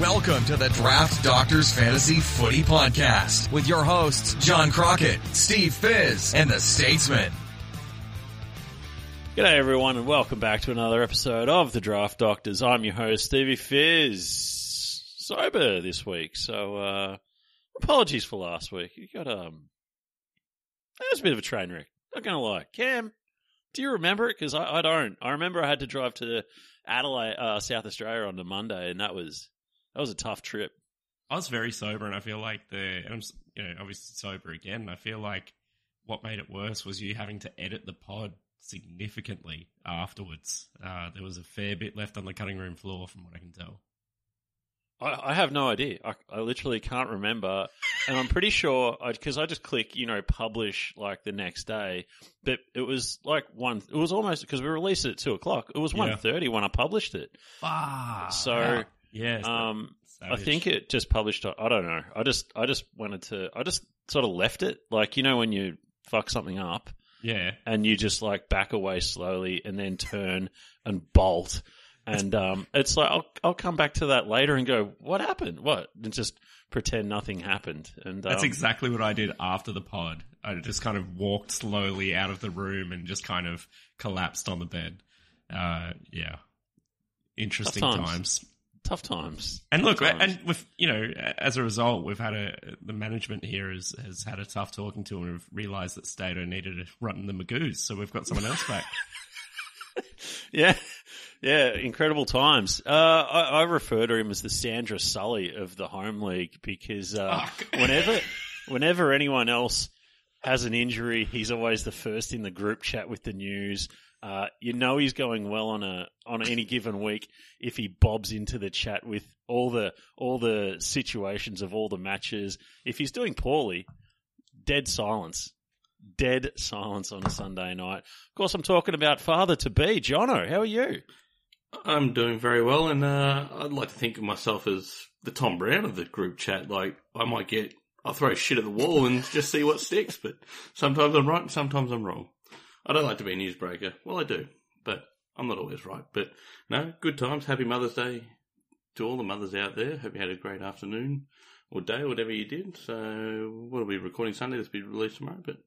Welcome to the Draft Doctors Fantasy Footy Podcast with your hosts, John Crockett, Steve Fizz, and the Statesman. G'day everyone and welcome back to another episode of the Draft Doctors. I'm your host Stevie Fizz. Sober this week, so uh apologies for last week. You got um it was a bit of a train wreck. Not gonna lie. Cam, do you remember it? Because I, I don't. I remember I had to drive to Adelaide, uh, South Australia on the Monday, and that was that was a tough trip. I was very sober, and I feel like the and I'm you know obviously sober again. I feel like what made it worse was you having to edit the pod significantly afterwards. Uh, there was a fair bit left on the cutting room floor, from what I can tell. I, I have no idea. I, I literally can't remember, and I'm pretty sure because I, I, just click, you know, publish like the next day. But it was like one. It was almost because we released it at two o'clock. It was one thirty yeah. when I published it. Ah, so yeah. Um, I think it just published. I don't know. I just I just wanted to. I just sort of left it. Like you know when you fuck something up. Yeah. And you just like back away slowly and then turn and bolt and um, it's like I'll I'll come back to that later and go, what happened? What? And just pretend nothing happened. And um, that's exactly what I did after the pod. I just kind of walked slowly out of the room and just kind of collapsed on the bed. Uh, yeah, interesting times. times. Tough times. And tough look, times. and with you know, as a result, we've had a the management here has has had a tough talking to, and we've realised that Stato needed to run the Magoos, so we've got someone else back. yeah, yeah, incredible times. Uh, I, I, refer to him as the Sandra Sully of the home league because uh, oh, whenever, whenever anyone else has an injury, he's always the first in the group chat with the news. Uh, you know he's going well on a on any given week if he bobs into the chat with all the all the situations of all the matches. If he's doing poorly, dead silence dead silence on a Sunday night. Of course, I'm talking about father to be, Jono. How are you? I'm doing very well, and uh, I'd like to think of myself as the Tom Browne of the group chat. Like I might get, I'll throw shit at the wall and just see what sticks. But sometimes I'm right, and sometimes I'm wrong. I don't like to be a newsbreaker. Well, I do, but I'm not always right. But no, good times. Happy Mother's Day to all the mothers out there. Hope you had a great afternoon or day, whatever you did. So, what are we recording Sunday? This will be released tomorrow, but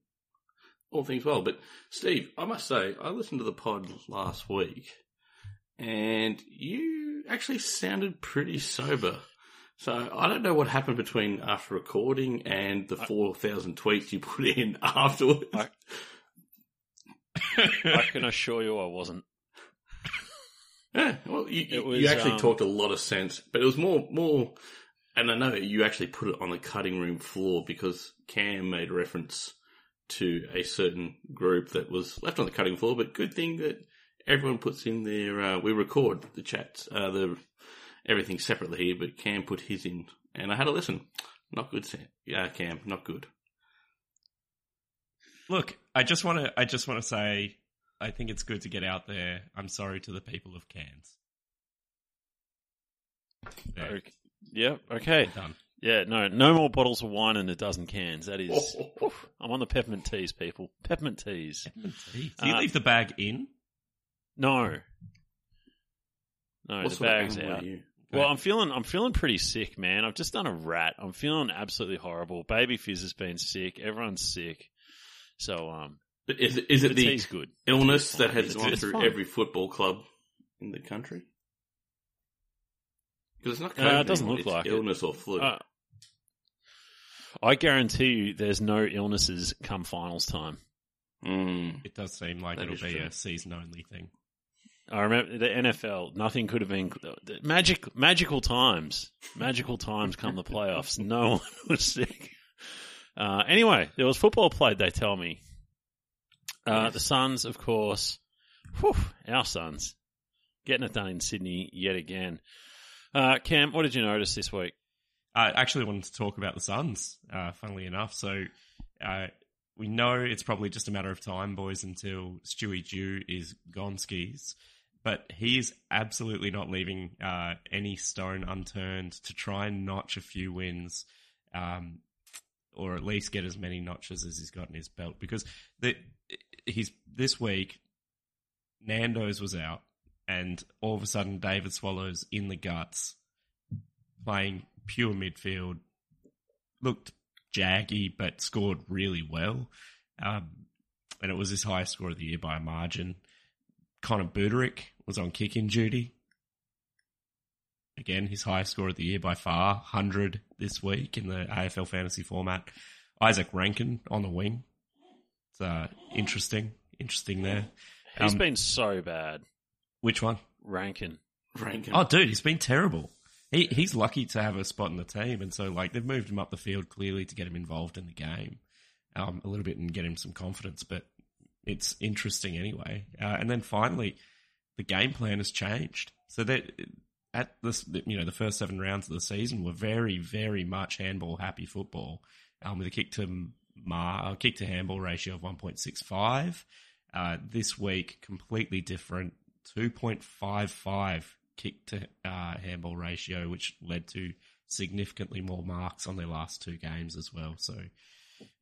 all things well. But Steve, I must say, I listened to the pod last week, and you actually sounded pretty sober. So I don't know what happened between after recording and the four thousand tweets you put in afterwards. I, I can assure you, I wasn't. Yeah, well, you, was, you actually um, talked a lot of sense, but it was more more. And I know you actually put it on the cutting room floor because Cam made reference to a certain group that was left on the cutting floor. But good thing that everyone puts in their. Uh, we record the chats, uh, the everything separately here, but Cam put his in, and I had a listen. Not good, Sam. Yeah, Cam, not good. Look, I just want to. I just want to say, I think it's good to get out there. I'm sorry to the people of Cairns. There. Okay. Yeah. Okay. Done. Yeah, no, no more bottles of wine and a dozen cans. That is, oh. I'm on the peppermint teas, people. Peppermint teas. Peppermint teas. Do you uh, leave the bag in? No, no, what the bag's out. Well, I'm feeling, I'm feeling pretty sick, man. I've just done a rat. I'm feeling absolutely horrible. Baby Fizz has been sick. Everyone's sick. So, um, but is it, is it the, the good. illness that has gone through every football club in the country? Because it's not COVID, uh, it doesn't look like illness it. or flu. Uh, I guarantee you there's no illnesses come finals time. Mm. It does seem like that it'll be true. a season only thing. I remember the NFL. Nothing could have been magic. Magical times. Magical times come the playoffs. No one was sick. Uh, anyway, there was football played. They tell me. Uh, the Suns, of course. Whew, our Suns getting it done in Sydney yet again. Uh, Cam, what did you notice this week? I actually wanted to talk about the Suns, uh, funnily enough. So uh, we know it's probably just a matter of time, boys, until Stewie Dew is gone skis. But he is absolutely not leaving uh, any stone unturned to try and notch a few wins, um, or at least get as many notches as he's got in his belt. Because the, he's this week, Nando's was out, and all of a sudden David Swallow's in the guts playing pure midfield, looked jaggy, but scored really well. Um, and it was his highest score of the year by a margin. Connor Budarick was on kicking duty. Again, his highest score of the year by far, 100 this week in the AFL fantasy format. Isaac Rankine on the wing. It's uh, interesting. Interesting there. He's Um, been so bad. Which one? Rankine. Rankine. Oh, dude, he's been terrible. He he's lucky to have a spot in the team, and so like they've moved him up the field clearly to get him involved in the game, um, a little bit and get him some confidence. But it's interesting anyway. Uh, and then finally, the game plan has changed. So that at this, you know, the first seven rounds of the season were very, very much handball happy football, um, with a kick to mar, kick to handball ratio of one point six five. Uh, this week, completely different, two point five five kick to uh, handball ratio, which led to significantly more marks on their last two games as well. So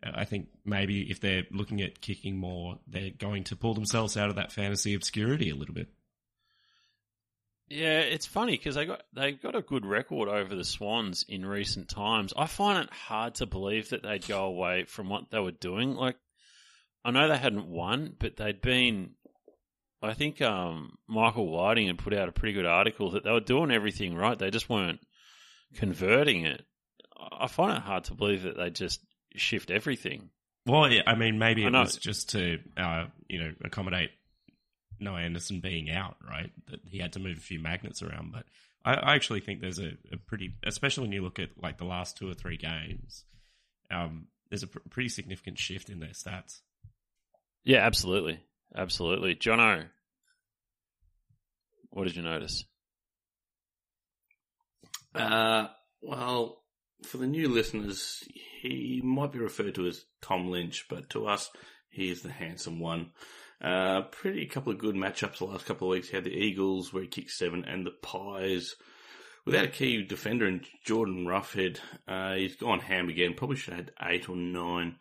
uh, I think maybe if they're looking at kicking more, they're going to pull themselves out of that fantasy obscurity a little bit. Yeah, it's funny because they got they've got a good record over the Swans in recent times. I find it hard to believe that they'd go away from what they were doing. Like, I know they hadn't won, but they'd been. I think um, Michael Whiting had put out a pretty good article that they were doing everything right. They just weren't converting it. I find it hard to believe that they just shift everything. Well, yeah, I mean, maybe I it was just to, uh, you know, accommodate Noah Anderson being out, right? That he had to move a few magnets around. But I, I actually think there's a, a pretty, especially when you look at like the last two or three games, um, there's a pr- pretty significant shift in their stats. Yeah, absolutely, absolutely. Jono, what did you notice? Uh, well, for the new listeners, he might be referred to as Tom Lynch, but to us, he is the handsome one. Uh, pretty couple of good matchups the last couple of weeks. He had the Eagles where he kicked seven and the Pies. Without a key defender in Jordan Roughead, uh, he's gone ham again. Probably should have had eight or nine.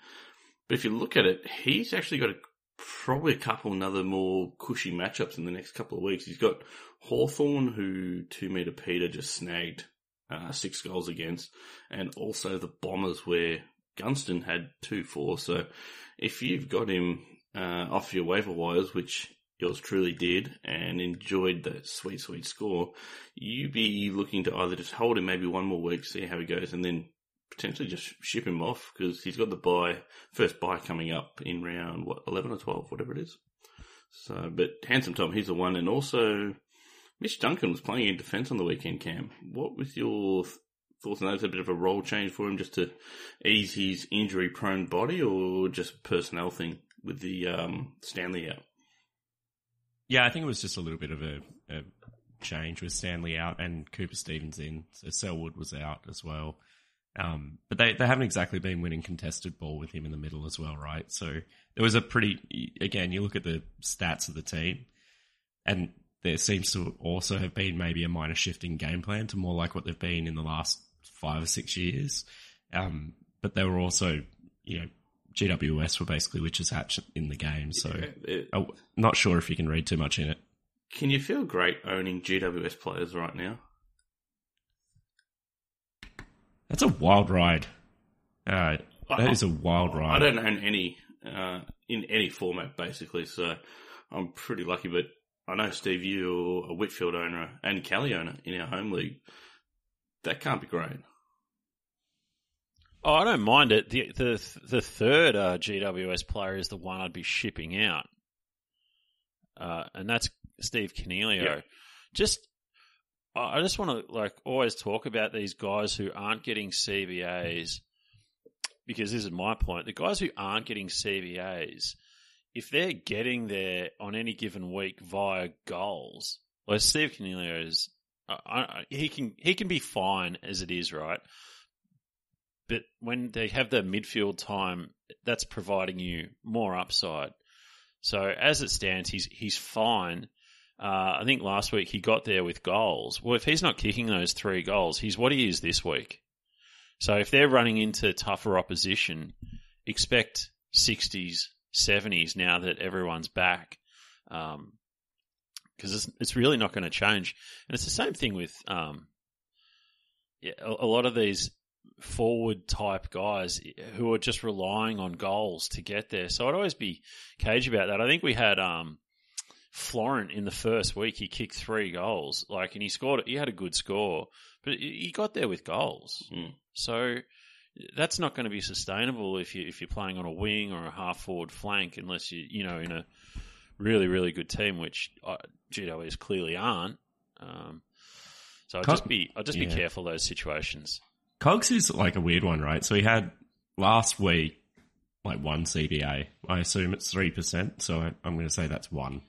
But if you look at it, he's actually got a, probably a couple another more cushy matchups in the next couple of weeks. He's got Hawthorn, who two meter Peter just snagged uh, six goals against, and also the Bombers where Gunston had two four. So if you've got him uh, off your waiver wires, which yours truly did, and enjoyed that sweet, sweet score, you be looking to either just hold him maybe one more week, see how he goes, and then potentially just ship him off because he's got the buy first buy coming up in round what eleven or twelve, whatever it is. So, but handsome Tom, he's the one, and also Mitch Duncan was playing in defence on the weekend. Cam, what was your th- thoughts on that? Is a bit of a role change for him just to ease his injury-prone body, or just personnel thing with the um, Stanley out? Yeah, I think it was just a little bit of a, a change with Stanley out and Cooper Stephens in. So Selwood was out as well. Um, but they, they haven't exactly been winning contested ball with him in the middle as well, right? So there was a pretty, again, you look at the stats of the team, and there seems to also have been maybe a minor shift in game plan to more like what they've been in the last five or six years. Um, but they were also, you know, GWS were basically witches hatch in the game. So It- I'm not sure if you can read too much in it. can you feel great owning GWS players right now? That's a wild ride. Uh, that is a wild ride. I don't own any uh, in any format basically, so I'm pretty lucky. But I know Steve, you're a Whitfield owner and Kelly owner in our home league. That can't be great. Oh, I don't mind it. The the the third uh, GWS player is the one I'd be shipping out, uh, and that's Steve Coniglio. Yeah. Just, I just want to like always talk about these guys who aren't getting CBAs because this is my point. The guys who aren't getting CBAs, if they're getting there on any given week via goals, well, Steve Coniglio is. I, I, he can he can be fine as it is, right? But when they have the midfield time, that's providing you more upside. So as it stands, he's he's fine. Uh, I think last week he got there with goals. Well, if he's not kicking those three goals, he's what he is this week. So if they're running into tougher opposition, expect 60s, 70s now that everyone's back. Um, because it's, it's really not going to change. And it's the same thing with um, yeah, a, a lot of these forward type guys who are just relying on goals to get there. So I'd always be cagey about that. I think we had um, Florent in the first week. He kicked three goals, like, and he scored. He had a good score, but he got there with goals. Mm. So that's not going to be sustainable if you if you're playing on a wing or a half forward flank, unless you you know in a really really good team, which uh, GWS clearly aren't. Um, so I'd Can't- just be I'd just yeah. be careful those situations. Cogs is like a weird one, right? So he had last week like one CBA. I assume it's three percent, so I, I'm going to say that's one.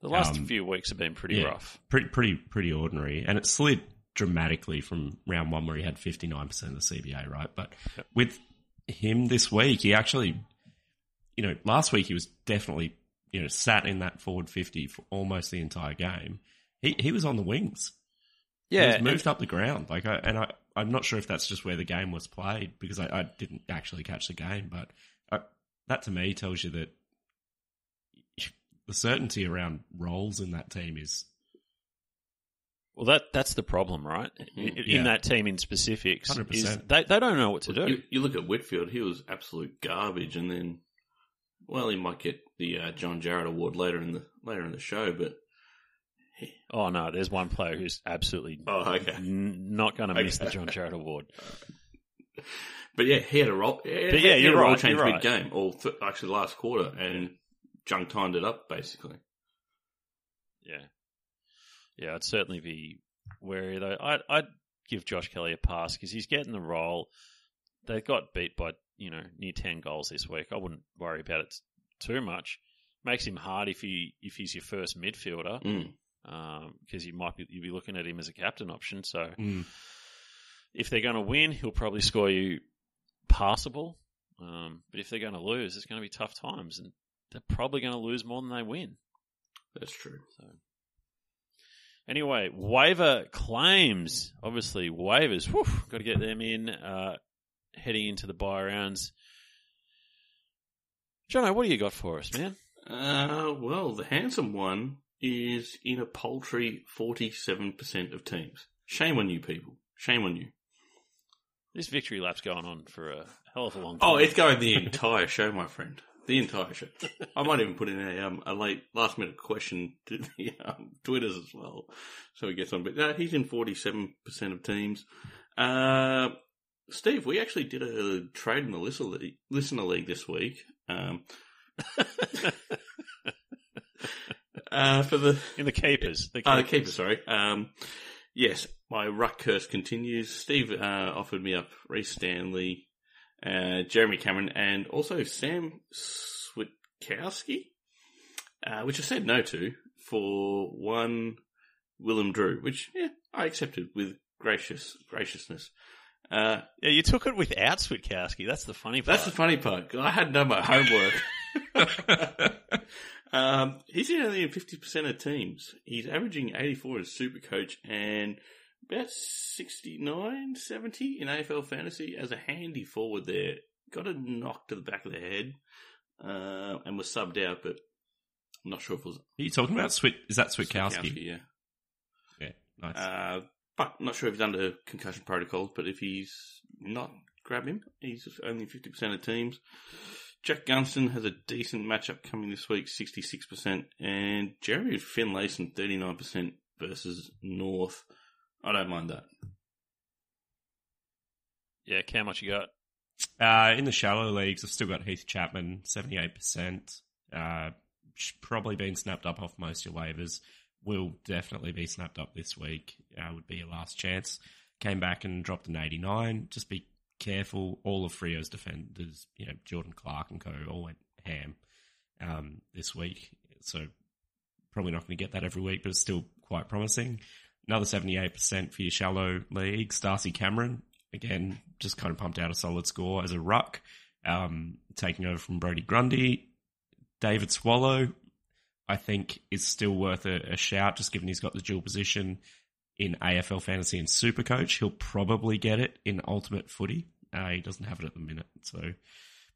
The last Um, few weeks have been pretty yeah. rough. Pretty, pretty, pretty ordinary, and it slid dramatically from round one where he had 59 percent of the CBA, right? But with him this week, he actually, you know, last week he was definitely, you know, sat in that forward 50 for almost the entire game. He he was on the wings. Yeah, moved up the ground. Like, I, and I, I'm not sure if that's just where the game was played because I, I didn't actually catch the game, but I, that to me tells you that the certainty around roles in that team is Well, that that's the problem, right? In, Mm-hmm. Yeah. in that team in specifics, 100%. is they they don't know what to do. You, you look at Whitfield; he was absolute garbage, and then, well, he might get the uh, John Jarrett Award later in the later in the show. But Oh no, there's one player who's absolutely oh, okay. n- not going to miss the John Jarrett Award. But yeah, he had a role. But yeah, he had you're a role right, change you're right. game, or th- actually last quarter, and Jung timed it up basically. Yeah, yeah, I'd certainly be wary though. I'd, I'd give Josh Kelly a pass because he's getting the role. They got beat by you know near ten goals this week. I wouldn't worry about it too much. Makes him hard if he if he's your first midfielder Mm. Because you might be you'd be looking at him as a captain option. So mm, if they're going to win, he'll probably score you passable. Um, but if they're going to lose, it's going to be tough times, and they're probably going to lose more than they win. That's true. So, anyway, waiver claims. Obviously, waivers. Whew, got to get them in. Uh, heading into the buy rounds. Jono, what do you got for us, man? Uh, well, the handsome one is in a paltry forty-seven percent of teams. Shame on you, people. Shame on you. This victory lap's going on for a hell of a long time. Oh, it's going the entire show, my friend. The entire show. I might even put in a um, a late last minute question to the um, Twitters as well, so he gets on. But no, he's in forty seven percent of teams. Uh, Steve, we actually did a trade in the listener league, listener league this week. Um, uh, for the in the keepers. The Oh, the keepers. sorry. Um, yes, my ruck curse continues. Steve uh, offered me up Rhys Stanley, uh, Jeremy Cameron, and also Sam Switkowski, uh, which I said no to for one Willem Drew, which yeah, I accepted with gracious graciousness. Uh, Yeah, you took it without Switkowski. That's the funny part. that's the funny part. I hadn't done my homework. um, he's in only in 50% of teams. He's averaging 84 as super coach and about 69, 70 in AFL fantasy as a handy forward there. Got a knock to the back of the head uh, and was subbed out, but I'm not sure if it was Are you talking about Swit? Is that Switkowski? yeah. Yeah, nice. Uh, but I'm not sure if he's under concussion protocols, but if he's not, grab him. He's only 50% of teams. Jack Gunston has a decent matchup coming this week, 66%. And Jeremy Finlayson, 39% versus North. I don't mind that. yeah, Cam, what you got? Uh, in the shallow leagues, I've still got Heath Chapman, 78%. Uh, probably been snapped up off most of your waivers. Will definitely be snapped up this week. Uh, would be your last chance. Came back and dropped an 89. Just be careful. All of Freo's defenders, you know, Jordan Clark and co, all went ham um, this week. So probably not going to get that every week, but it's still quite promising. Another 78% for your shallow league. Darcy Cameron, again, just kind of pumped out a solid score as a ruck, um, taking over from Brody Grundy. David Swallow, I think, is still worth a, a shout, just given he's got the dual position in AFL Fantasy and Super Coach. He'll probably get it in Ultimate Footy. Uh, he doesn't have it at the minute, so.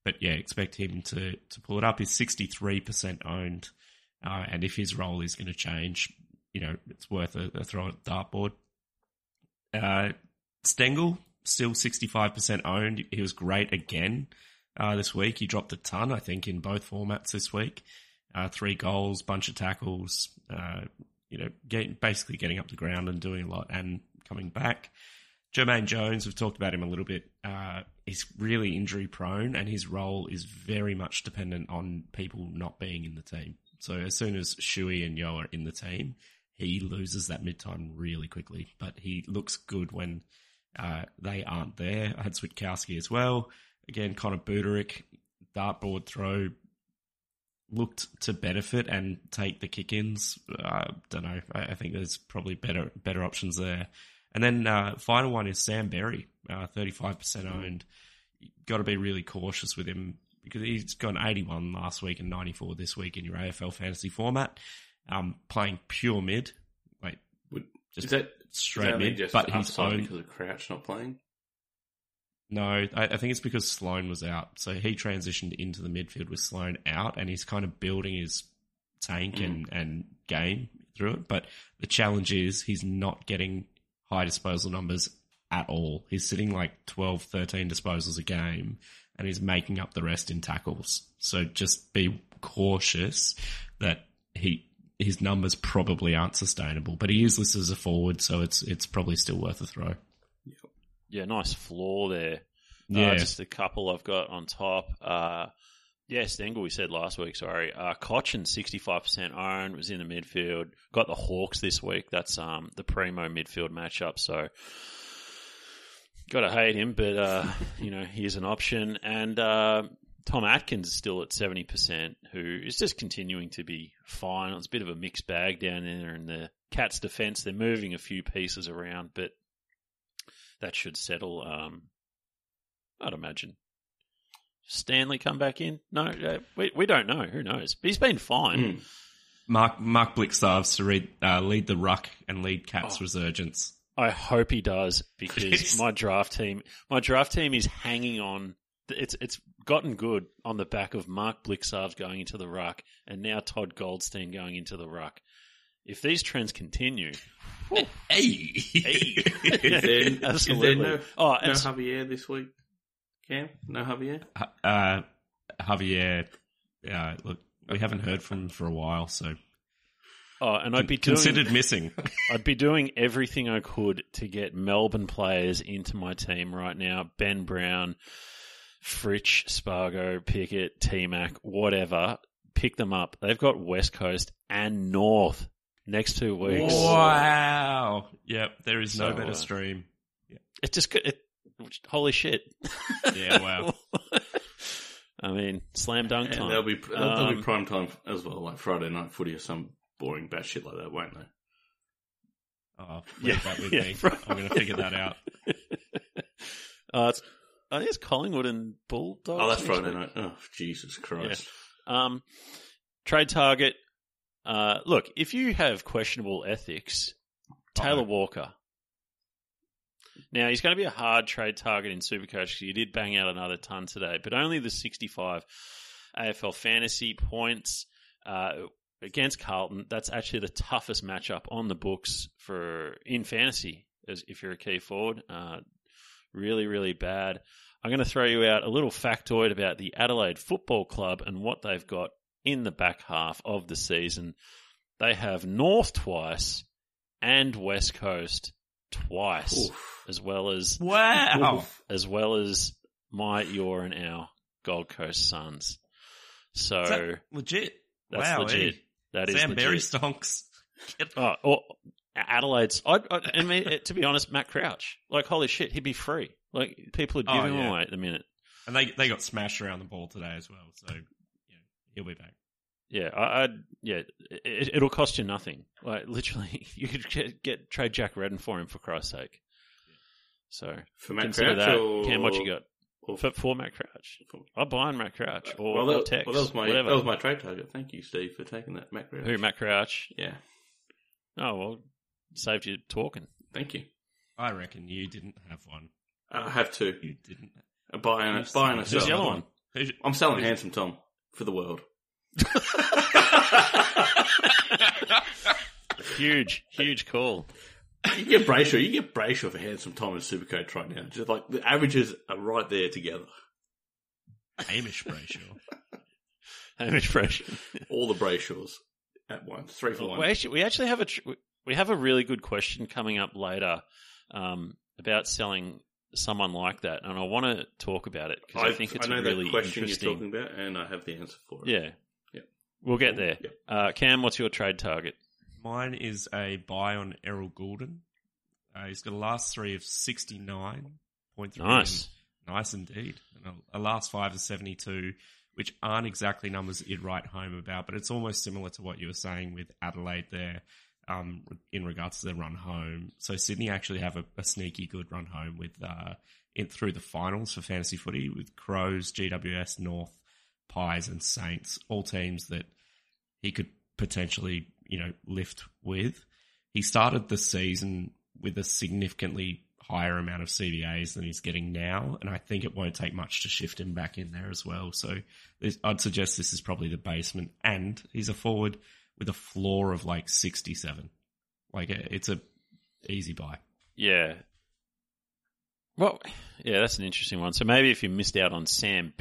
But yeah, expect him to to pull it up. He's sixty three percent owned, uh, and if his role is going to change, you know, it's worth a, a throw at the dartboard. Uh, Stengle still 65% owned. He was great again uh, this week. He dropped a ton, I think, in both formats this week. Uh, three goals, bunch of tackles, uh, you know, basically getting up the ground and doing a lot and coming back. Jamaine Jones, we've talked about him a little bit. Uh, he's really injury prone, and his role is very much dependent on people not being in the team. So as soon as Shuey and Yeo are in the team, he loses that mid time really quickly. But he looks good when uh, they aren't there. I had Switkowski as well. Again, Connor Budarick, dartboard throw, looked to benefit and take the kick-ins. I don't know. I, I think there's probably better better options there. And then uh, final one is Sam Berry, uh, 35% owned. Got to be really cautious with him because he's gone eighty one last week and 94 this week in your AFL fantasy format. Um, playing pure mid, like just Is that straight mid, just but he's owned. because of Crouch not playing? No, I, I think it's because Sloane was out. So he transitioned into the midfield with Sloane out and he's kind of building his tank and, mm. and game through it. But the challenge is he's not getting high disposal numbers at all. He's sitting like 12, 13 disposals a game and he's making up the rest in tackles. So just be cautious that he his numbers probably aren't sustainable. But he is listed as a forward, so it's it's probably still worth a throw. Yeah, nice floor there. Yeah. Uh, just a couple I've got on top. Uh, yeah, Stengle, we said last week, sorry. Uh, Cochin, 65% owned, was in the midfield. Got the Hawks this week. That's um, the primo midfield matchup. So, got to hate him, but, uh, you know, he's an option. And uh, Tom Atkins is still at 70%, who is just continuing to be fine. It's a bit of a mixed bag down there in the Cats' defence. They're moving a few pieces around, but that should settle. Um, I'd imagine. Stanley come back in? No, uh, we we don't know. Who knows? He's been fine. Mm. Mark Mark Blicavs to read, uh, lead the ruck and lead Cats Oh. resurgence. I hope he does because my draft team, my draft team is hanging on. It's it's gotten good on the back of Mark Blicavs going into the ruck and now Todd Goldstein going into the ruck. If these trends continue, Hey, Is there, is there Absolutely. no, Oh, no abs- Javier this week? Cam? No Javier? uh, Javier. Uh, look, we haven't heard from him for a while, so oh, and I'd be doing, considered missing. I'd be doing everything I could to get Melbourne players into my team right now. Ben Brown, Fritsch, Spargo, Pickett, T Mac, whatever. Pick them up. They've got West Coast and North next two weeks. wow. Yep, there is no So, better uh, stream. It's just good. It, holy shit. Yeah, wow. I mean, slam dunk And time. there'll be there'll, there'll be Um, prime time as well, like Friday night footy or some boring bat shit like that, won't they? Oh, Yeah, that with yeah, me. right. I'm going to figure that out. uh, it's, I think it's Collingwood and Bulldogs. Oh, that's next Friday week. night. Oh, Jesus Christ. Um, trade target. Uh, look, if you have questionable ethics, Taylor. Walker. Now he's going to be a hard trade target in Supercoach. He did bang out another ton today, but only the 65 AFL fantasy points uh, against Carlton. That's actually the toughest matchup on the books for in fantasy. As if you're a key forward, uh, really, really bad. I'm going to throw you out a little factoid about the Adelaide Football Club and what they've got in the back half of the season. They have North twice and West Coast twice, Oof. as well as Wow. As well as my, your, and our Gold Coast Suns. So that legit? that's wow, legit. eh? That is Sam legit. Berry stonks. Oh, or Adelaide's. I, I, I mean, it- to be honest, Matt Crouch. Like, holy shit, he'd be free. Like, people are Oh, giving him yeah. away at the minute. And they they got smashed around the ball today as well, so he'll be back. Yeah, I, I'd. Yeah, it, it'll cost you nothing. Like, literally, you could get, get trade Jack Redden for him for Christ's sake. So For Matt consider Crouch that. or Cam, what you got or- for, for Matt Crouch? I'm buying Matt Crouch uh, or, well, or that, Tex. well, that was my whatever. that was my trade target. Thank you, Steve, for taking that Matt Crouch. Who Matt Crouch? Yeah, Oh well, saved you talking. thank you. I reckon you didn't have one. Uh, I have two. You didn't. A buy and a, buy and a sell. Who's the other one? Who's- I'm selling Handsome Tom for the world. Huge, huge call. You get Brayshaw. You get Brayshaw for handsome Tom and Supercoach right now. Just like the averages are right there together. Hamish Brayshaw. Hamish Fresh. All the Brayshaws at once. Three for one. We actually, we actually have a tr- we have a really good question coming up later um, about selling someone like that, and I want to talk about it because I, think it's I know a really that question you're interesting. talking about, and I have the answer for it. Yeah, Yep. we'll get there. Yep. Uh, Cam, what's your trade target? Mine is a buy on Errol Gulden. Uh, he's got a last three of 69.3. Nice. Nice indeed. And a, a last five of 72, which aren't exactly numbers that you'd write home about, but it's almost similar to what you were saying with Adelaide there um, in regards to the run home. So Sydney actually have a, a sneaky good run home with uh, in through the finals for fantasy footy with Crows, GWS, North, Pies, and Saints, all teams that he could potentially, you know, lift with. He started the season with a significantly higher amount of CBAs than he's getting now, and I think it won't take much to shift him back in there as well. So this- I'd suggest this is probably the basement, and he's a forward with a floor of like 67. Like it's a easy buy. Yeah. Well, yeah, that's an interesting one. So maybe if you missed out on Sam,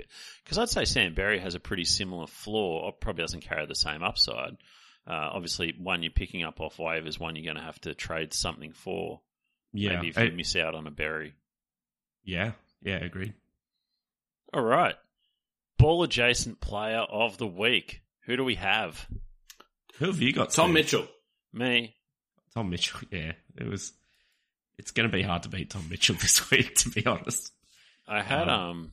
because I'd say Sam Berry has a pretty similar floor, or probably doesn't carry the same upside. Uh, obviously, one you're picking up off waivers, one you're going to have to trade something for. Yeah, Maybe if I- you miss out on a Berry. yeah, yeah, agreed. All right. Ball adjacent player of the week. Who do we have? Who have you got? Tom Steve? Mitchell. Me. Tom Mitchell. Yeah, it was. It's going to be hard to beat Tom Mitchell this week, to be honest. I had Um, um,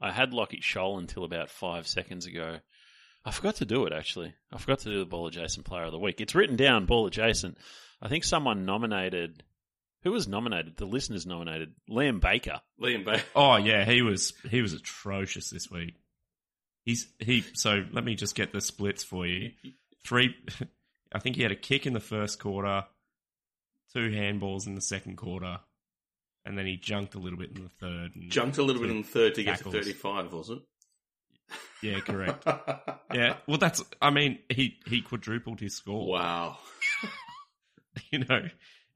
I had Lockie Shoal until about five seconds ago. I forgot to do it actually. I forgot to do the ball adjacent player of the week. It's written down ball adjacent. I think someone nominated. Who was nominated? The listeners nominated Liam Baker. Liam Baker. Oh yeah, he was he was atrocious this week. He's he. So let me just get the splits for you. Three. I think he had a kick in the first quarter, two handballs in the second quarter, and then he junked a little bit in the third. And Jumped a little bit in the third to get to 35, was it? Yeah, correct. yeah, well, that's. I mean, he he quadrupled his score. wow. you know.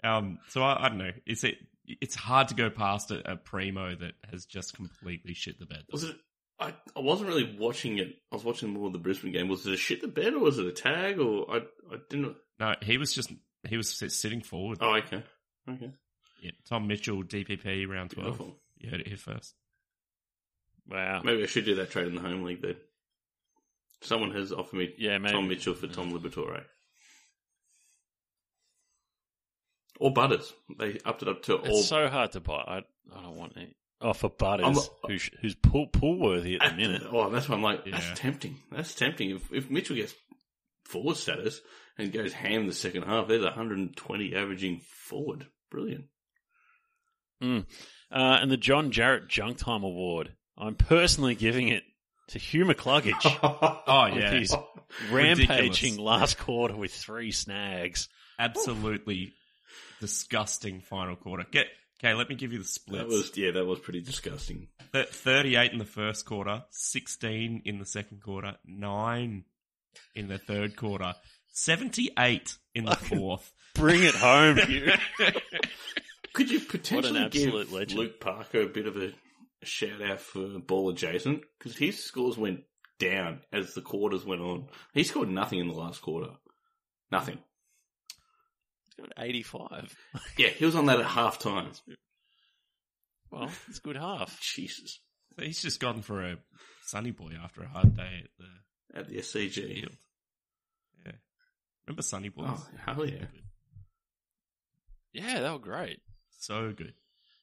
Um, so I, I don't know. It's it. It's hard to go past a, a primo that has just completely shit the bed. Was it? I, I wasn't really watching it. I was watching more of the Brisbane game. Was it a shit the bed or was it a tag or I I didn't. No, he was just he was sitting forward. Oh, okay. Okay. Yeah, Tom Mitchell, DPP round twelve. Beautiful. You heard it here first. Wow. Maybe I should do that trade in the home league then. Someone has offered me Yeah, maybe. Tom Mitchell for Tom Liberatore. Or Butters. They upped it up to It's all. so hard to buy. I, I don't want any. Oh, for Butters, I'm- who's who's pull pull worthy at the minute. Oh, that's why I'm like, Yeah. that's tempting. That's tempting. If, if Mitchell gets forward status and goes ham the second half, there's 120 averaging forward. Brilliant. Mm. Uh, and the John Jarrett Junk Time Award. I'm personally giving it to Hugh McCluggage. Oh with yeah, his Ridiculous. rampaging last quarter with three snags. absolutely disgusting final quarter. Get okay. Let me give you the splits. That was yeah, that was pretty disgusting. Th- 38 in the first quarter, 16 in the second quarter, 9 in the third quarter, 78 in the fourth. Bring it home, you. Could you potentially absolute give legend. Luke Parker a bit of a, a shout out for ball adjacent because his scores went down as the quarters went on. He scored nothing in the last quarter. Nothing. It's got 85. Yeah, he was on that at half time. Well, it's a good half. Jesus. He's just gone for a sunny boy after a hard day at the At the SCG. field. Yeah. Remember Sunny Boys? Oh, hell yeah. Yeah, they were great. So good.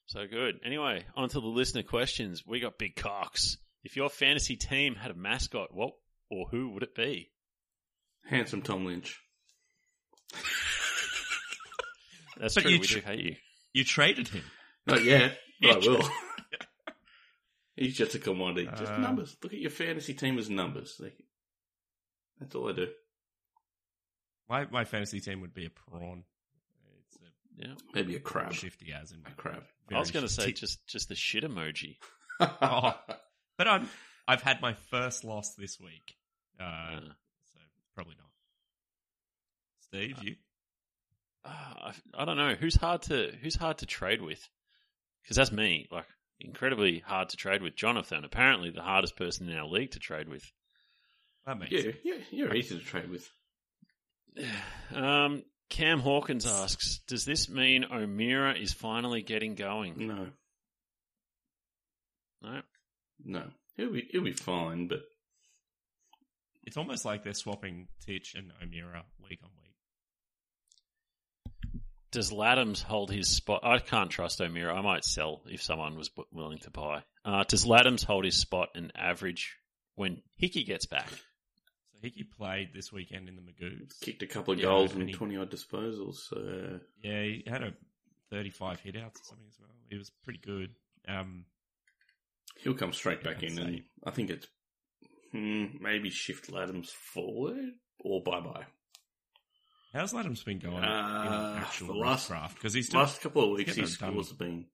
So good. Anyway, on to the listener questions. We got big cocks. If your fantasy team had a mascot, what or who would it be? Handsome Tom Lynch. That's But true. you we tr- do hate you. You traded him. Not yet, but I will. He's just a commodity. Just Uh, numbers. Look at your fantasy team as numbers. They- That's all I do. My my fantasy team would be a prawn. It's a Yeah. Maybe a crab. shifty as in A crab. I was going to say just just the shit emoji. Oh. But I'm I've had my first loss this week. Uh, Uh, so probably not. Steve, you? Uh, I, I don't know who's hard to who's hard to trade with because that's me. Like incredibly hard to trade with. Jonathan, apparently the hardest person in our league to trade with. That makes Yeah, sense. yeah, you're easy to trade with. Um, Cam Hawkins asks, "Does this mean O'Meara is finally getting going?" No, No. no, he'll be he'll be fine, but It's almost like they're swapping Titch and O'Meara week on week. Does Ladhams hold his spot? I can't trust O'Meara. I might sell if someone was willing to buy. Uh, does Ladhams hold his spot and average when Hickey gets back? So Hickey played this weekend in the Magoos. kicked a couple of Yeah, goals and and twenty odd disposals. So Yeah, he had a 35 hitouts or something as well. He was pretty good. Um, he'll come straight back in, I'd and. I think it's hmm, maybe shift Ladhams forward or bye bye. How's Ladhams been going Uh, in actual the last- craft? Because he's still, Last couple of weeks, his it done. scores have been,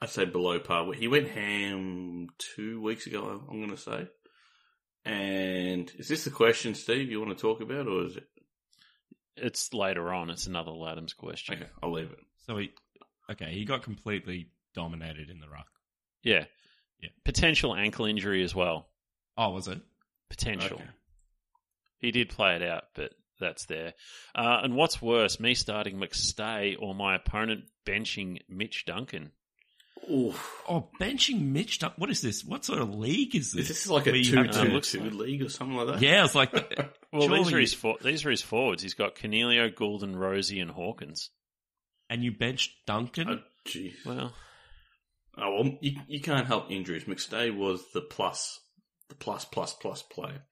I'd say, below par. He went ham two weeks ago. I'm going to say. And is this the question, Steve? You want to talk about, or is it? It's later on. It's another Ladhams question. Okay, I'll leave it. so he okay. He got completely dominated in the ruck. Yeah. Yeah. Potential ankle injury as well. Oh, was it? Potential. Okay. He did play it out, but that's there. Uh, and what's worse, me starting McStay or my opponent benching Mitch Duncan? Oof. Oh, benching Mitch. Duncan. What is this? What sort of league is this? Is this like a Where you two have to- two looks two like- league or something like that? Yeah, it's like Well, these are, his for- these are his forwards. He's got Coniglio, Gulden, Rozee, and Hawkins. and you bench Duncan. Oh, gee. Well, Oh, well, you, you can't help injuries. McStay was the plus, the plus, plus, plus player.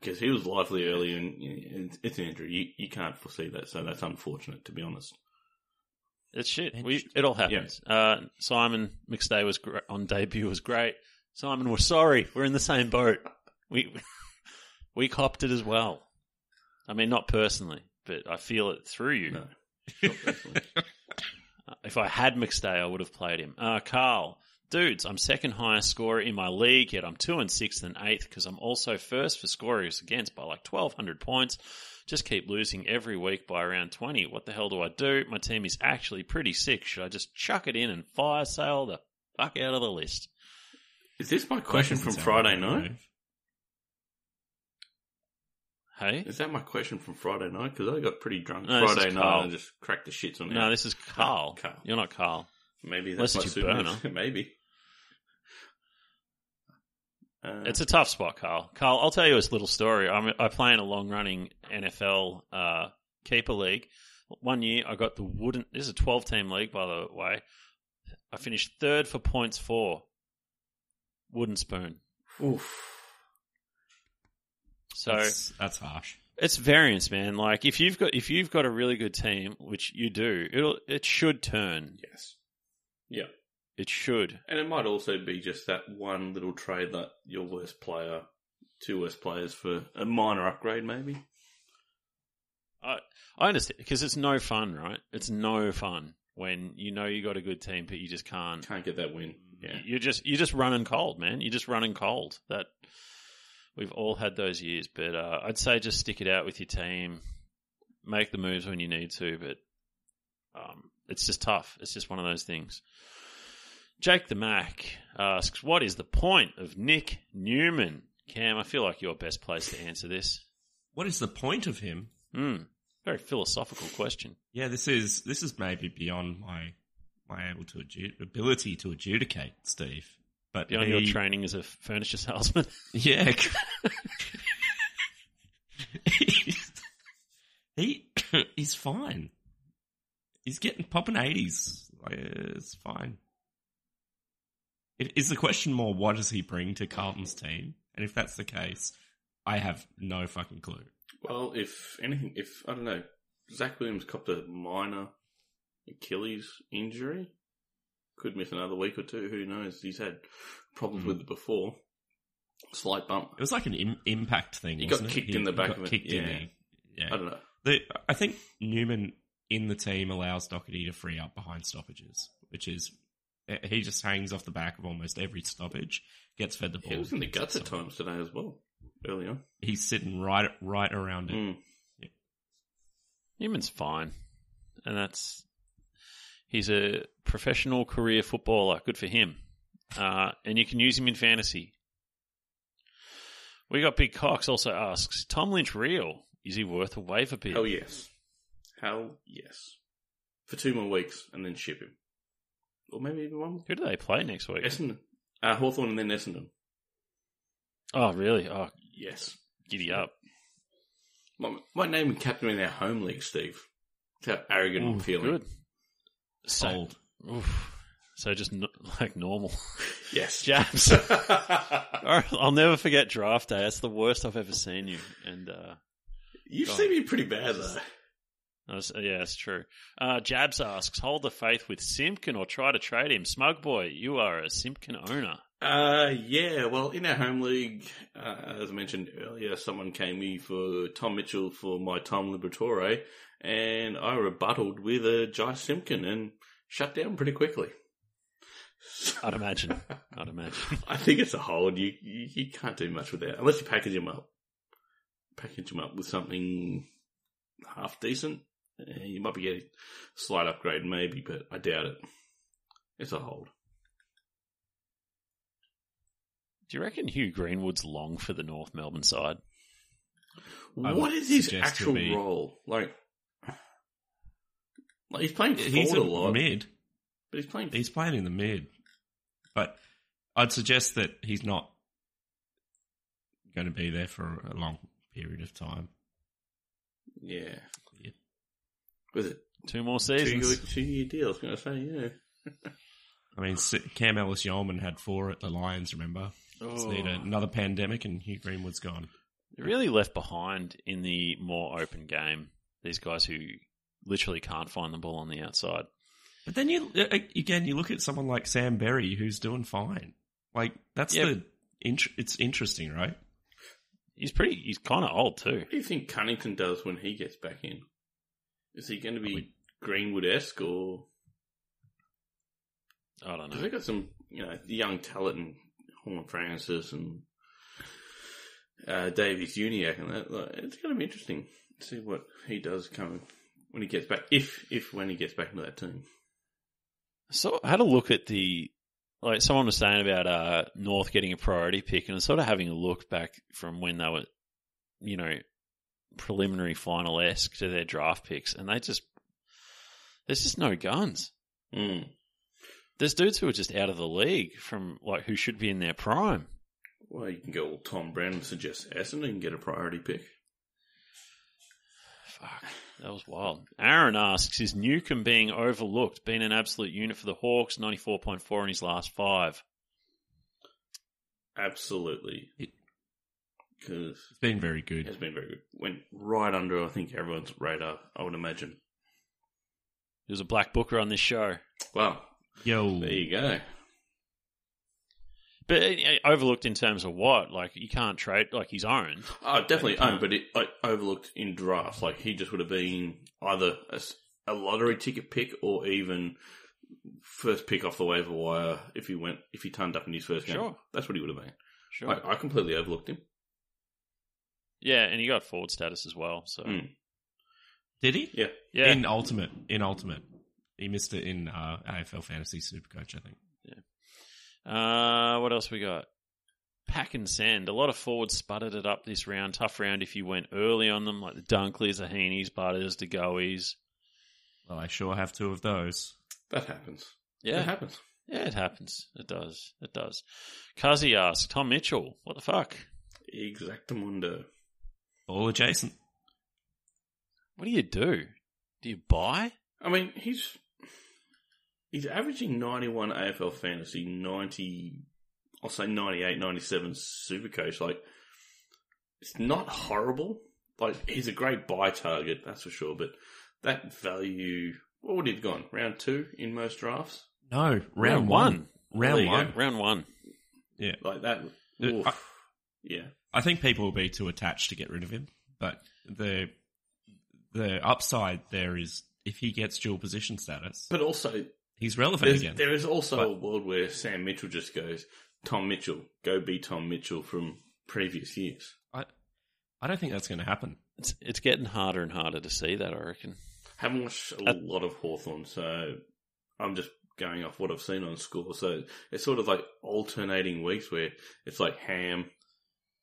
Because he was lively early and you know, it's an injury. You, you can't foresee that, so that's unfortunate, to be honest. it's shit. We, it all happens. Uh, Simon McStay was gr- on debut was great. Simon, we're sorry. We're in the same boat. We we copped it as well. I mean, not personally, but I feel it through you. No. Not personally. Uh, If I had McStay, I would have played him. Uh, Carl, dudes, I'm second highest scorer in my league, yet I'm two and sixth and eighth because I'm also first for scorers against by like 1,200 points. Just keep losing every week by around 20. What the hell do I do? My team is actually pretty sick. Should I just chuck it in and fire sale the fuck out of the list? Is this my question from Friday night? move. Hey? Is that my question from Friday night? Because I got pretty drunk No, Friday night and I just cracked the shits on it. No, this is Carl. Carl. You're not Carl. Maybe that's Unless my your pseudonym. Maybe. Uh, It's a tough spot, Carl. Carl, I'll tell you a little story. I'm, I play in a long running NFL uh, keeper league. One year I got the wooden. This is a 12 team league, by the way. I finished third for points for wooden spoon. oof. So That's, that's harsh. it's variance, man. Like if you've got if you've got a really good team, which you do, it'll it should turn. Yes. Yeah. It should. And it might also be just that one little trade that your worst player, two worst players for a minor upgrade, maybe. I I understand because it's no fun, right? It's no fun when you know you got a good team, but you just can't. Can't get that win. Yeah. You're just you're just running cold, man. You're just running cold. That we've all had those years, but uh, I'd say just stick it out with your team, make the moves when you need to, but um, it's just tough. It's just one of those things. Jake the Mac asks, "What is the point of Nick Newman?" Cam, I feel like you're best placed to answer this. What is the point of him? Hmm, very philosophical question. Yeah, this is this is maybe beyond my my able to adju- ability to adjudicate, Steve. But Beyond he, your training as a furniture salesman. yeah, he he's fine. He's getting popping eighties. Like, it's fine. It, is the question more what does he bring to Carlton's team? And if that's the case, I have no fucking clue. Well, if anything, if I don't know, Zach Williams copped a minor Achilles injury, could miss another week or two. Who knows? He's had problems Mhm. with it before. Slight bump. It was like an Im- impact thing. He got wasn't it? kicked in the back got of it, Kicked in yeah. yeah. I don't know. The, I think Newman in the team allows Docherty to free up behind stoppages, which is he just hangs off the back of almost every stoppage, gets fed the ball. He was in the guts at times today as well. Early on. He's sitting right right around it. Mm. Newman's fine, and that's he's a professional career footballer. Good for him, uh, and you can use him in fantasy. We got Big Cox also asks Tom Lynch real? Is he worth a waiver bid? Hell yes. Hell yes. For two more weeks and then ship him. Or maybe even one more. Who do they play next week? Essendon. Uh, Hawthorn and then Essendon. Oh, really? Oh, Yes. giddy up. My, might name and captain in our home league, Steve. That's how arrogant I'm feeling. Good. So, oof. so just n- like normal. Yes. Jabs. I'll never forget draft day. That's the worst I've ever seen you. And uh, You've God. seen me pretty bad though. Was- yeah, that's true. Uh, Jabs asks, hold the faith with Simpkin or try to trade him. Smug boy, you are a Simpkin owner. Uh, yeah, well, in our home league, uh, as I mentioned earlier, someone came me for Tom Mitchell for my Tom Liberatore, and I rebutted with a Jy Simpkin and shut down pretty quickly. I'd imagine. I'd imagine. I think it's a hold. You, you you can't do much with that unless you package him up. Package him up with something half decent. Eh, You might be getting a slight upgrade, maybe, but I doubt it. It's a hold. Do you reckon Hugh Greenwood's long for the North Melbourne side? I What his actual be- role? Like, like he's playing He's forward a a lot, mid. but he's playing. He's playing in the mid. But I'd suggest that he's not going to be there for a long period of time. yeah. Yeah. Was it Two more seasons. good- two year deal? I was going to say, yeah. I mean, Cam Ellis-Yolmen had four at the Lions, remember? Just need Oh. another pandemic and Hugh Greenwood's gone. They're really left behind in the more open game. These guys who literally can't find the ball on the outside. But then you, uh, again, you look at someone like Sam Berry who's doing fine. Like, that's Yeah. the, it's interesting, right? He's pretty. He's kind of old too. What do you think Cunnington does when he gets back in? Is he going to be Probably- Greenwood esque or? I don't know. They've got some, you know, young talent and Horne-Francis and uh, Davies-Uniacke and that. Like, it's going to be interesting to see what he does coming when he gets back. If if when he gets back into that team. So I had a look at the like someone was saying about uh, North getting a priority pick, and sort of having a look back from when they were, you know, preliminary final esque to their draft picks, and they just there's just no guns. Mm. There's dudes who are just out of the league from like who should be in their prime. Well, you can go all Tom Browne and suggest Essendon and get a priority pick. Fuck, that was wild. Aaron asks, is Newcombe being overlooked? Been an absolute unit for the Hawks, 94.4 in his last five. Absolutely. It- Because It's been very good. It's been very good. Went right under, I think, everyone's radar, I would imagine. He was a black booker on this show. Well, Yo. there you go. But uh, overlooked in terms of what? Like, you can't trade, like, he's owned. Oh, definitely But owned, but it like, overlooked in drafts. Like he just would have been either a lottery ticket pick or even first pick off the waiver wire if he went if he turned up in his first game. Sure. That's what he would have been. Sure. I, I completely overlooked him. Yeah, and he got forward status as well. So, Mm. Did he? Yeah. yeah. In Ultimate. In Ultimate. He missed it in uh, AFL Fantasy Supercoach, I think. Uh, what else we got? Pack and send. A lot of forwards sputtered it up this round. Tough round if you went early on them, like the Dunkleys, the Heeneys, Butters, the Goeys. Well, I sure have two of those. That happens. Yeah, It happens. yeah, it happens. It does. It does. Kazi asks Tom Mitchell, "What the fuck? Exactamundo. All adjacent. What do you do? Do you buy? I mean, he's he's averaging 91 AFL fantasy, 90, I'll say 98, 97 super coach. Like, it's not horrible. Like, he's a great buy target, that's for sure. But that value, what would he have gone? Round two in most drafts? No, round, Round one. There Round you go. one. Round one. Yeah. Like that. Oof. I- yeah. I think people will be too attached to get rid of him, but the the upside there is if he gets dual position status, But also, he's relevant there's, again. there is also But- a world where Sam Mitchell just goes, Tom Mitchell, go be Tom Mitchell from previous years. I I don't think that's going to happen. It's it's getting harder and harder to see that. I reckon. Haven't watched a Uh, lot of Hawthorn, so I'm just going off what I've seen on score. So it's sort of like alternating weeks where it's like ham,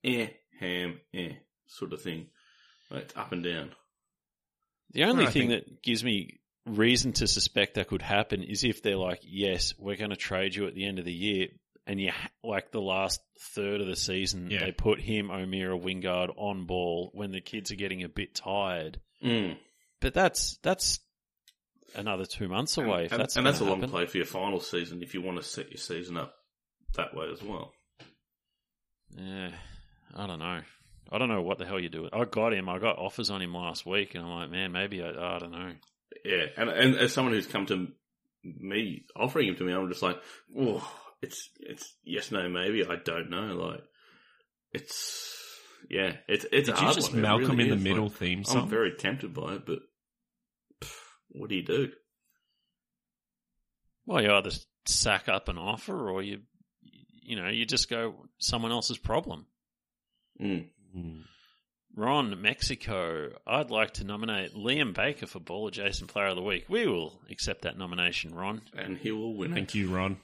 eh, ham, eh, sort of thing. Like it's up and down. The only Well, thing think- that gives me reason to suspect that could happen is if they're like, yes, we're going to trade you at the end of the year, and you like the last third of the season, Yeah. they put him, O'Meara, Wingard on ball when the kids are getting a bit tired. Mm. But that's that's another two months away. if and, that's and that's a gonna long play for your final season if you want to set your season up that way as well. Yeah, I don't know. I don't know what the hell you do. With I got him. I got offers on him last week, and I'm like, man, maybe I, I don't know. Yeah, and and as someone who's come to me offering him to me, I'm just like, oh, it's it's yes, no, maybe. I don't know. Like, it's yeah, it's it's. a Did you hard just one. Malcolm really in the middle Like, theme I'm very tempted by it, but pff, what do you do? Well, you either sack up an offer, or you, you know, you just go someone else's problem. Mm. Mm. Ron, Mexico. I'd like to nominate Liam Baker for Ball Adjacent Player of the Week. We will accept that nomination, Ron. And he will win. Thank it. you, Ron.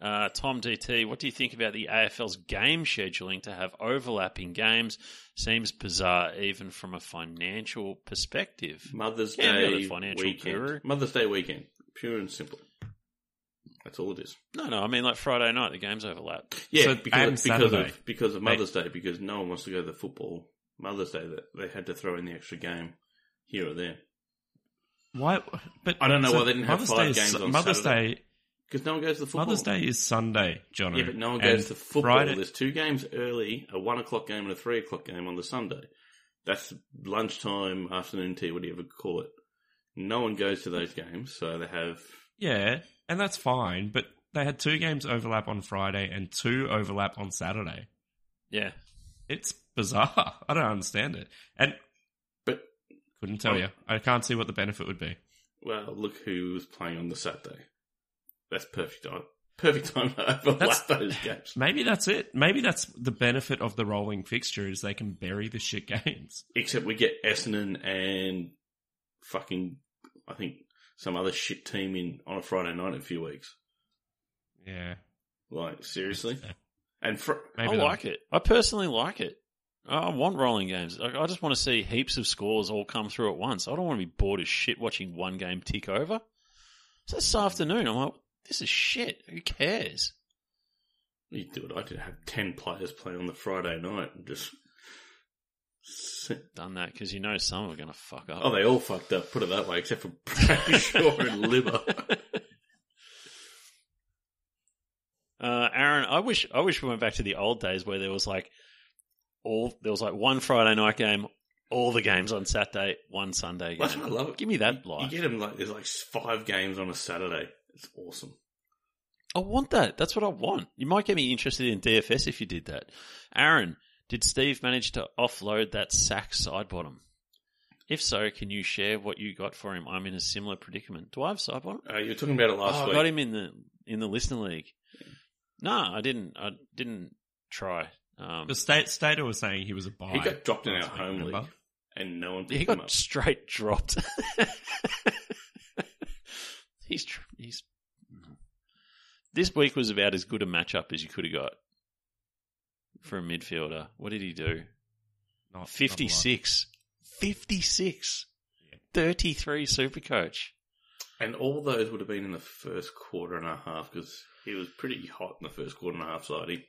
Uh, Tom DT, what do you think about the AFL's game scheduling to have overlapping games? Seems bizarre, even from a financial perspective. Mother's Yeah, you're the Day financial weekend. guru. Mother's Day weekend, pure and simple. That's all it is. No, no, I mean like Friday night, the games overlap. Yeah, So- and because because Saturday. of because of Mother's Day, because no one wants to go to the football Mother's Day. That they had to throw in the extra game here or there Why? But I don't know why they didn't have Mother's five Day is- games on Mother's Saturday. Day. because no one goes to the football. Mother's Day is Sunday, John. Yeah, but no one goes to football. Friday, There's two games early, a one o'clock game and a three o'clock game on the Sunday. That's lunchtime, afternoon tea, whatever you call it. No one goes to those games, so they have. yeah, and that's fine. But they had two games overlap on Friday and two overlap on Saturday. Yeah. It's bizarre. I don't understand it, and But couldn't tell Oh. you. I can't see what the benefit would be. well, look who was playing on the Saturday. That's perfect time. Perfect time to overlap That's- those games. Maybe that's it. Maybe that's the benefit of the rolling fixture is they can bury the shit games. Except we get Essendon and fucking, I think some other shit team in on a Friday night in a few weeks. Yeah, Like seriously, and fr- maybe I like it. I personally like it. I I want rolling games. I I just want to see heaps of scores all come through at once. I don't want to be bored as shit watching one game tick over. So this afternoon, I'm like, this is shit. Who cares? you do it. I did have ten players play on the Friday night and just. Done that because you know some are going to fuck up. Oh, they all fucked up. Put it that way, except for Bradley Shaw and Liver. Uh, Aaron, I wish I wish we went back to the old days where there was like all there was like one Friday night game, all the games on Saturday, one Sunday game. That's what I love. It. Give me that You life. get them like there's like five games on a Saturday. It's awesome. I want that. That's what I want. You might get me interested in DFS if you did that. Aaron, did Steve manage to offload that sack Sidebottom? If so, can you share what you got for him? I'm in a similar predicament. Do I have Sidebottom? Uh, you were talking about it last oh, I got him in the in the listener league. No, I didn't. I didn't try. Um, The state Stater was saying he was a buy. He got dropped in our home remember? league, and no one picked he him got up. straight dropped. he's he's. This week was about as good a matchup as you could have got for a midfielder. What did he do? Not- not 56. 56. 33 super coach. And all those would have been in the first quarter and a half because he was pretty hot in the first quarter and a half siding,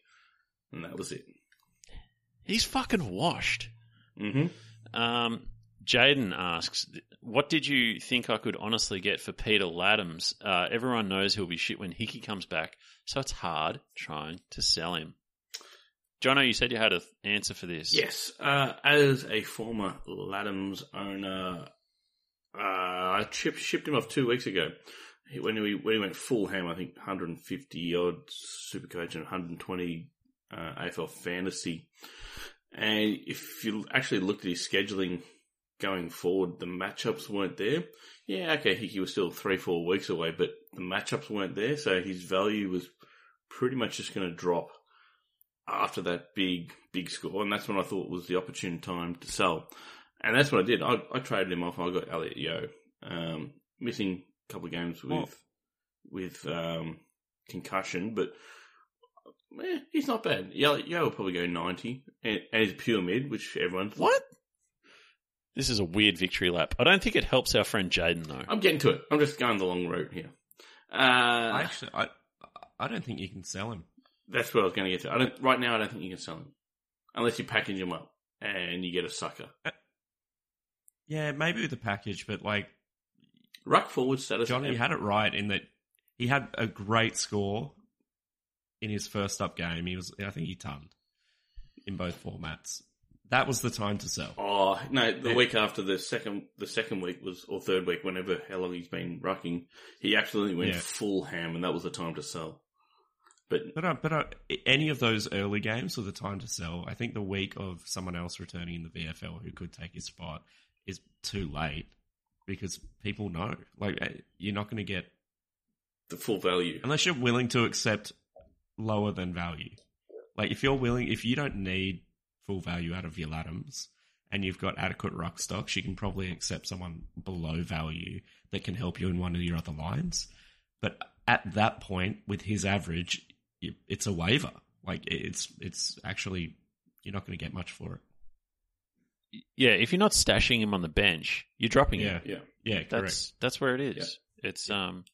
and that was it. He's fucking washed. Mm-hmm. Um, Jaden asks, "What did you think I could honestly get for Peter Ladhams? Uh, everyone knows he'll be shit when Hickey comes back, so it's hard trying to sell him." Jono, you said you had an answer for this. Yes, uh, as a former Ladhams owner, uh, I chip, shipped him off two weeks ago. He- When he, when he went full ham, I think 150 odd Supercoach and 120 uh, AFL Fantasy. And if you actually looked at his scheduling going forward, the matchups weren't there. Yeah, okay, Hickey was still three, four weeks away, but the matchups weren't there, so his value was pretty much just going to drop after that big, big score, and that's when I thought was the opportune time to sell. And that's what I did. I, I traded him off. I got Elliot Yeo, um, missing a couple of games with Well- with um, concussion, but eh, he's not bad. Yeo, Yeo will probably go ninety, and, and he's pure mid, which everyone's What? This is a weird victory lap. I don't think it helps our friend Jaden though. I'm getting to it. I'm just going the long route here. Uh, I actually, I, I don't think you can sell him. That's what I was going to get to. I don't right now. I don't think you can sell him unless you package him up and you get a sucker. Uh, yeah, maybe with the package, but like Ruck forward status. Johnny had it right in that he had a great score in his first up game. He was, I think, he tonned in both formats. That was the time to sell. Oh no! The Yeah. week after the second, the second week was or third week, whenever how long he's been rucking, he absolutely went Yeah. full ham, and that was the time to sell. But But uh, but uh, any of those early games were the time to sell. I think the week of someone else returning in the VFL who could take his spot is too late because people know. Like uh, you're not going to get the full value. unless you're willing to accept lower than value. Like if you're willing, if you don't need full value out of your Ladhams and you've got adequate ruck stocks, you can probably accept someone below value that can help you in one of your other lines. But at that point, with his average, it's a waiver. Like it's it's actually you're not going to get much for it. Yeah, if you're not stashing him on the bench, you're dropping him. Yeah, Yeah, yeah, correct. That's that's where it is. It's um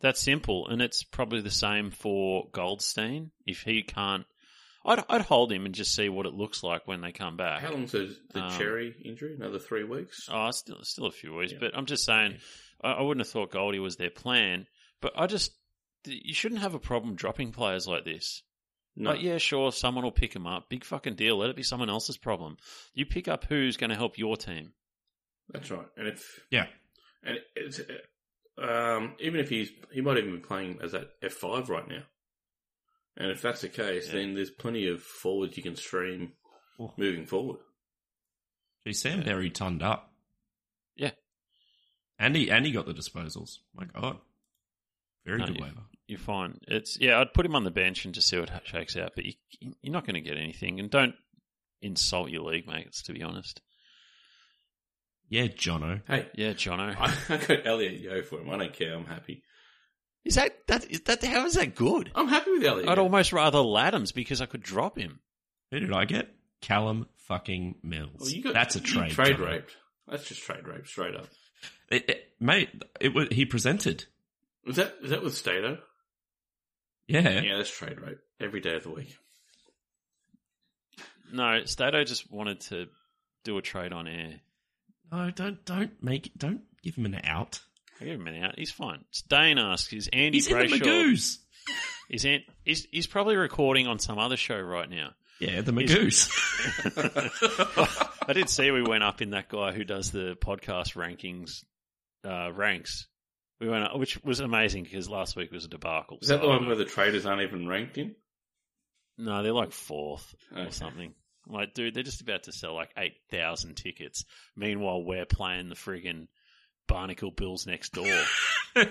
that's simple, and it's probably the same for Goldstein. If he can't, I'd I'd hold him and just see what it looks like when they come back. how long's the, the Um, cherry injury? Another three weeks. Oh, still still a few weeks, Yeah. but I'm just saying, I, I wouldn't have thought Goldie was their plan. But I just you shouldn't have a problem dropping players like this. no, Like, yeah, sure, someone will pick him up. Big fucking deal. Let it be someone else's problem. You pick up who's going to help your team. that's right. And if yeah. and it's um, even if he's he might even be playing as that F five right now. And if that's the case, Yeah. then there's plenty of forwards you can stream Oh. moving forward. Gee, Sam Berry turned up. Yeah. And he and he got the disposals. My God, very No, good yeah. waiver. You're fine. It's yeah. I'd put him on the bench and just see what shakes out. But you, you're not going to get anything. And don't insult your league mates. To be honest. Yeah, Jono. Hey, Yeah, Jono. I, I got Elliot Yeo for him. I don't care. I'm happy. Is that that is that how is that good? I'm happy with Elliot. I'd Yeo. almost rather Ladhams because I could drop him. Who did I get? Callum fucking Mills. Well, you got, That's a you trade. Trade Jono. raped. That's just trade rape, straight up. It, it- mate, it was he presented. Was that is that with Stato? Yeah. Yeah, that's trade rape every day of the week. No, Stato just wanted to do a trade on air. No, don't don't make don't give him an out. I give him an out. He's fine. Dane asks, "Is Andy He's in the Magoos. Is An- he's, he's probably recording on some other show right now." Yeah, the Magoos. I did see we went up in that guy who does the podcast rankings uh, ranks. We went up, which was amazing because last week was a debacle. Is that So the one where the traders aren't even ranked in? No, they're like fourth Okay. or something. I'm like, dude, they're just about to sell like eight thousand tickets. Meanwhile, we're playing the friggin' Barnacle Bills next door.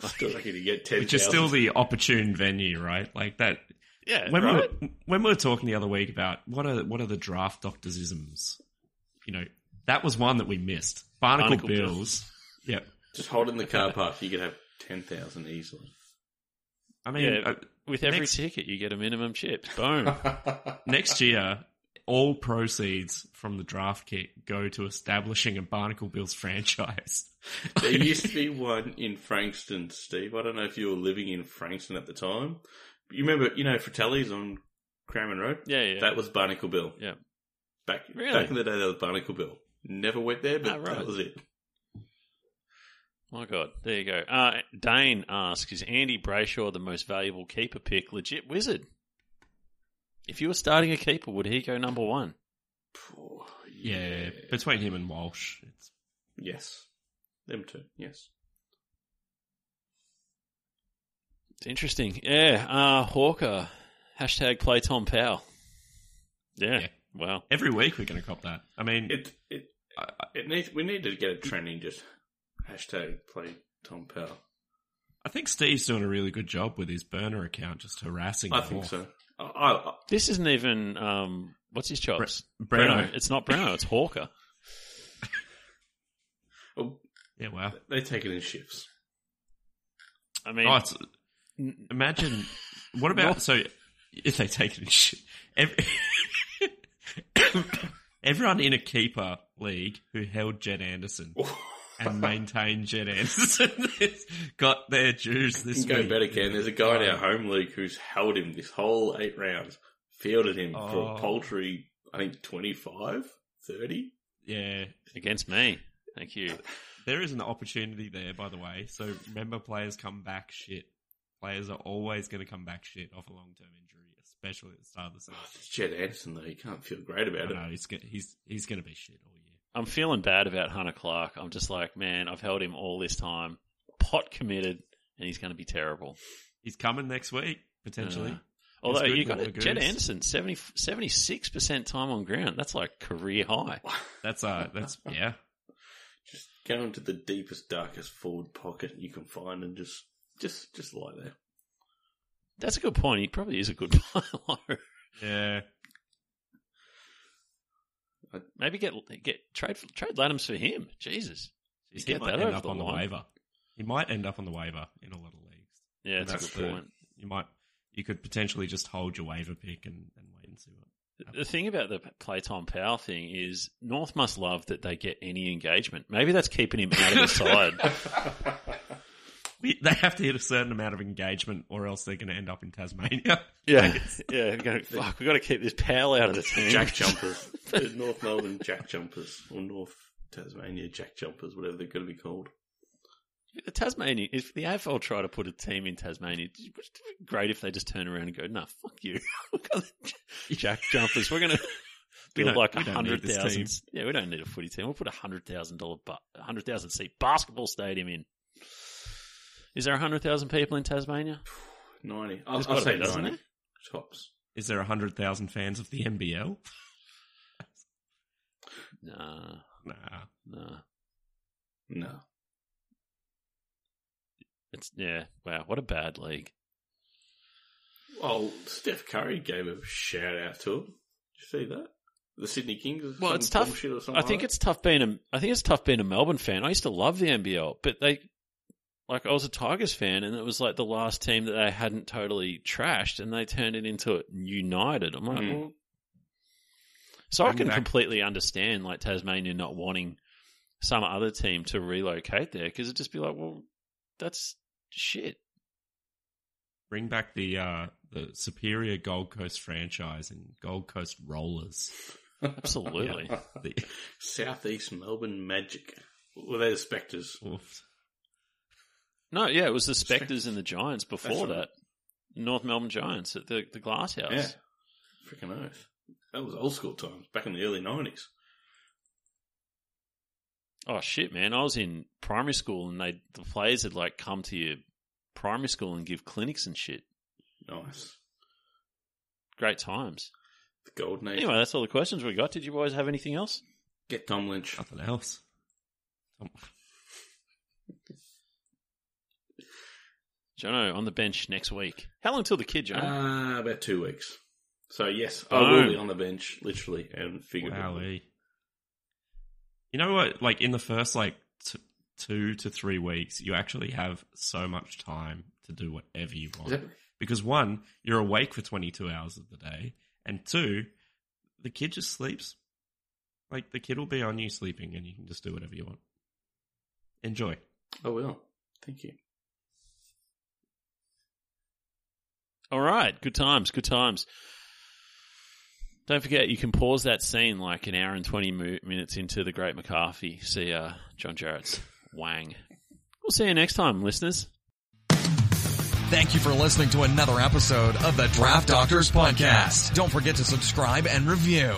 Still lucky to get ten. Which is still the opportune venue, right? Like that. yeah, When right? we were, when we were talking the other week about what are what are the draft doctors isms, you know, that was one that we missed. Barnacle, Barnacle Bills. Bills. Yep. Just hold in the car park. You could have ten thousand easily. I mean, Yeah. uh, With every Next- ticket, you get a minimum chip. Boom. next year, all proceeds from the draft kit go to establishing a Barnacle Bills franchise. there used to be one in Frankston, Steve. I don't know if you were living in Frankston at the time. But you remember, you know, Fratelli's on Crammon Road? Yeah, yeah. That was Barnacle Bill. yeah. Back, Really? back in the day, that was Barnacle Bill. Never went there, but Ah, right. that was it. My God, there you go. Uh, Dane asks, is Andy Brayshaw the most valuable keeper pick? Legit wizard. If you were starting a keeper, would he go number one? Oh, Yeah, between him and Walsh, it's Yes. Them two, yes. It's interesting. Yeah, uh, Hawker. Hashtag play Tom Powell. Yeah. Yeah. Wow. every week we're going to cop that. I mean, It, it, it needs, we need to get it trending, just hashtag play Tom Powell. I think Steve's doing a really good job with his burner account, just harassing. I them think all. so. I, I, This isn't even um, what's his chops? Breno. It's not Breno. It's Hawker. oh, Yeah, wow. they take it in shifts. I mean, Oh, imagine what about so if they take it in shit. Every, everyone in a keeper league who held Jed Anderson and maintained Jed Anderson has got their dues this You can go week. better, Ken. There's a guy in our home league who's held him this whole eight rounds, fielded him for Oh. a paltry, I think 25, 30. Yeah, against me. Thank you. there is an opportunity there, by the way. So remember, players come back shit. Players are always going to come back shit off a long term injury, especially at the start of the season. It's Jed Anderson, though. He can't feel great about I it. No, he's he's he's going to be shit all year. I'm feeling bad about Hunter Clark. I'm just like, man, I've held him all this time, pot committed, and he's going to be terrible. He's coming next week potentially. Uh, Although good you got with it, Jed Anderson, 76 percent time on ground. That's like career high. That's uh that's yeah. Just go into the deepest, darkest forward pocket you can find and just, just, just lie there. That's a good point. He probably is a good player. Yeah. Maybe get get trade trade Ladhams for him. Jesus, He might end up the on the line. waiver. He might end up on the waiver in a lot of leagues. yeah, that's, That's a good true. point. You might you could potentially just hold your waiver pick and, and wait and see what The thing about the play Tom Powell thing is North must love that they get any engagement. Maybe that's keeping him out of the side. we, they have to hit a certain amount of engagement or else they're going to end up in Tasmania. Yeah, yeah. we're Going, fuck, we got to keep this pal out of the team. Jack jumpers. North Melbourne Jack jumpers. Or North Tasmania Jack jumpers, whatever they're going to be called. The Tasmania, if the AFL try to put a team in Tasmania, it'd be great if they just turn around and go, "Nah, fuck you, We've got the Jack jumpers. We're gonna We build don't- like we a don't hundred need this thousand. team. Yeah, we don't need a footy team. We'll put a hundred thousand dollar, hundred thousand seat basketball stadium in. Is there a hundred thousand people in Tasmania? 90. I'll, There's I'll gotta say be, doesn't 90. Tops. Is there 100,000 fans of the NBL? Nah, Nah. nah. No. It's yeah. Wow, what a bad league. Well, Steph Curry gave a shout out to him. Did you see that? The Sydney Kings. Well, it's tough. Or I think like it's tough being a. I think it's tough being a Melbourne fan. I used to love the NBL, but they, like, I was a Tigers fan, and it was like the last team that they hadn't totally trashed, and they turned it into United. I'm like, Mm. well, so I Bring can back- completely understand like Tasmania not wanting some other team to relocate there because it'd just be like, well, that's shit. Bring back the uh, the superior Gold Coast franchise and Gold Coast Rollers. Absolutely. The, Southeast Melbourne Magic. Were they the Spectres? oof. No, yeah, it was the Spectres and the Giants before That's right. that. North Melbourne Giants at the the Glass House. Yeah. Freaking oath. That was old school times, back in the early 90s. Oh shit, man! I was in primary school, and they the players had like come to your primary school and give clinics and shit. Nice. Great times. The golden age. Anyway, that's all the questions we got. Did you boys have anything else? Get Tom Lynch. Nothing else. Jono on the bench next week. How long till the kid, Jono? Uh, about two weeks. So, yes, I will be on the bench, literally and figuratively. Wowee. You know what? Like in the first like t- two to three weeks, you actually have so much time to do whatever you want. That- Because one, you're awake for 22 hours of the day, and two, the kid just sleeps. Like the kid will be on you sleeping, and you can just do whatever you want. Enjoy. I will. Thank you. All right, good times, good times. Don't forget, you can pause that scene like an hour and twenty mo- minutes into the Great McCarthy. See uh, John Jarratt's wang. We'll see you next time, listeners. Thank you for listening to another episode of the Draft Doctors Podcast. Don't forget to subscribe and review.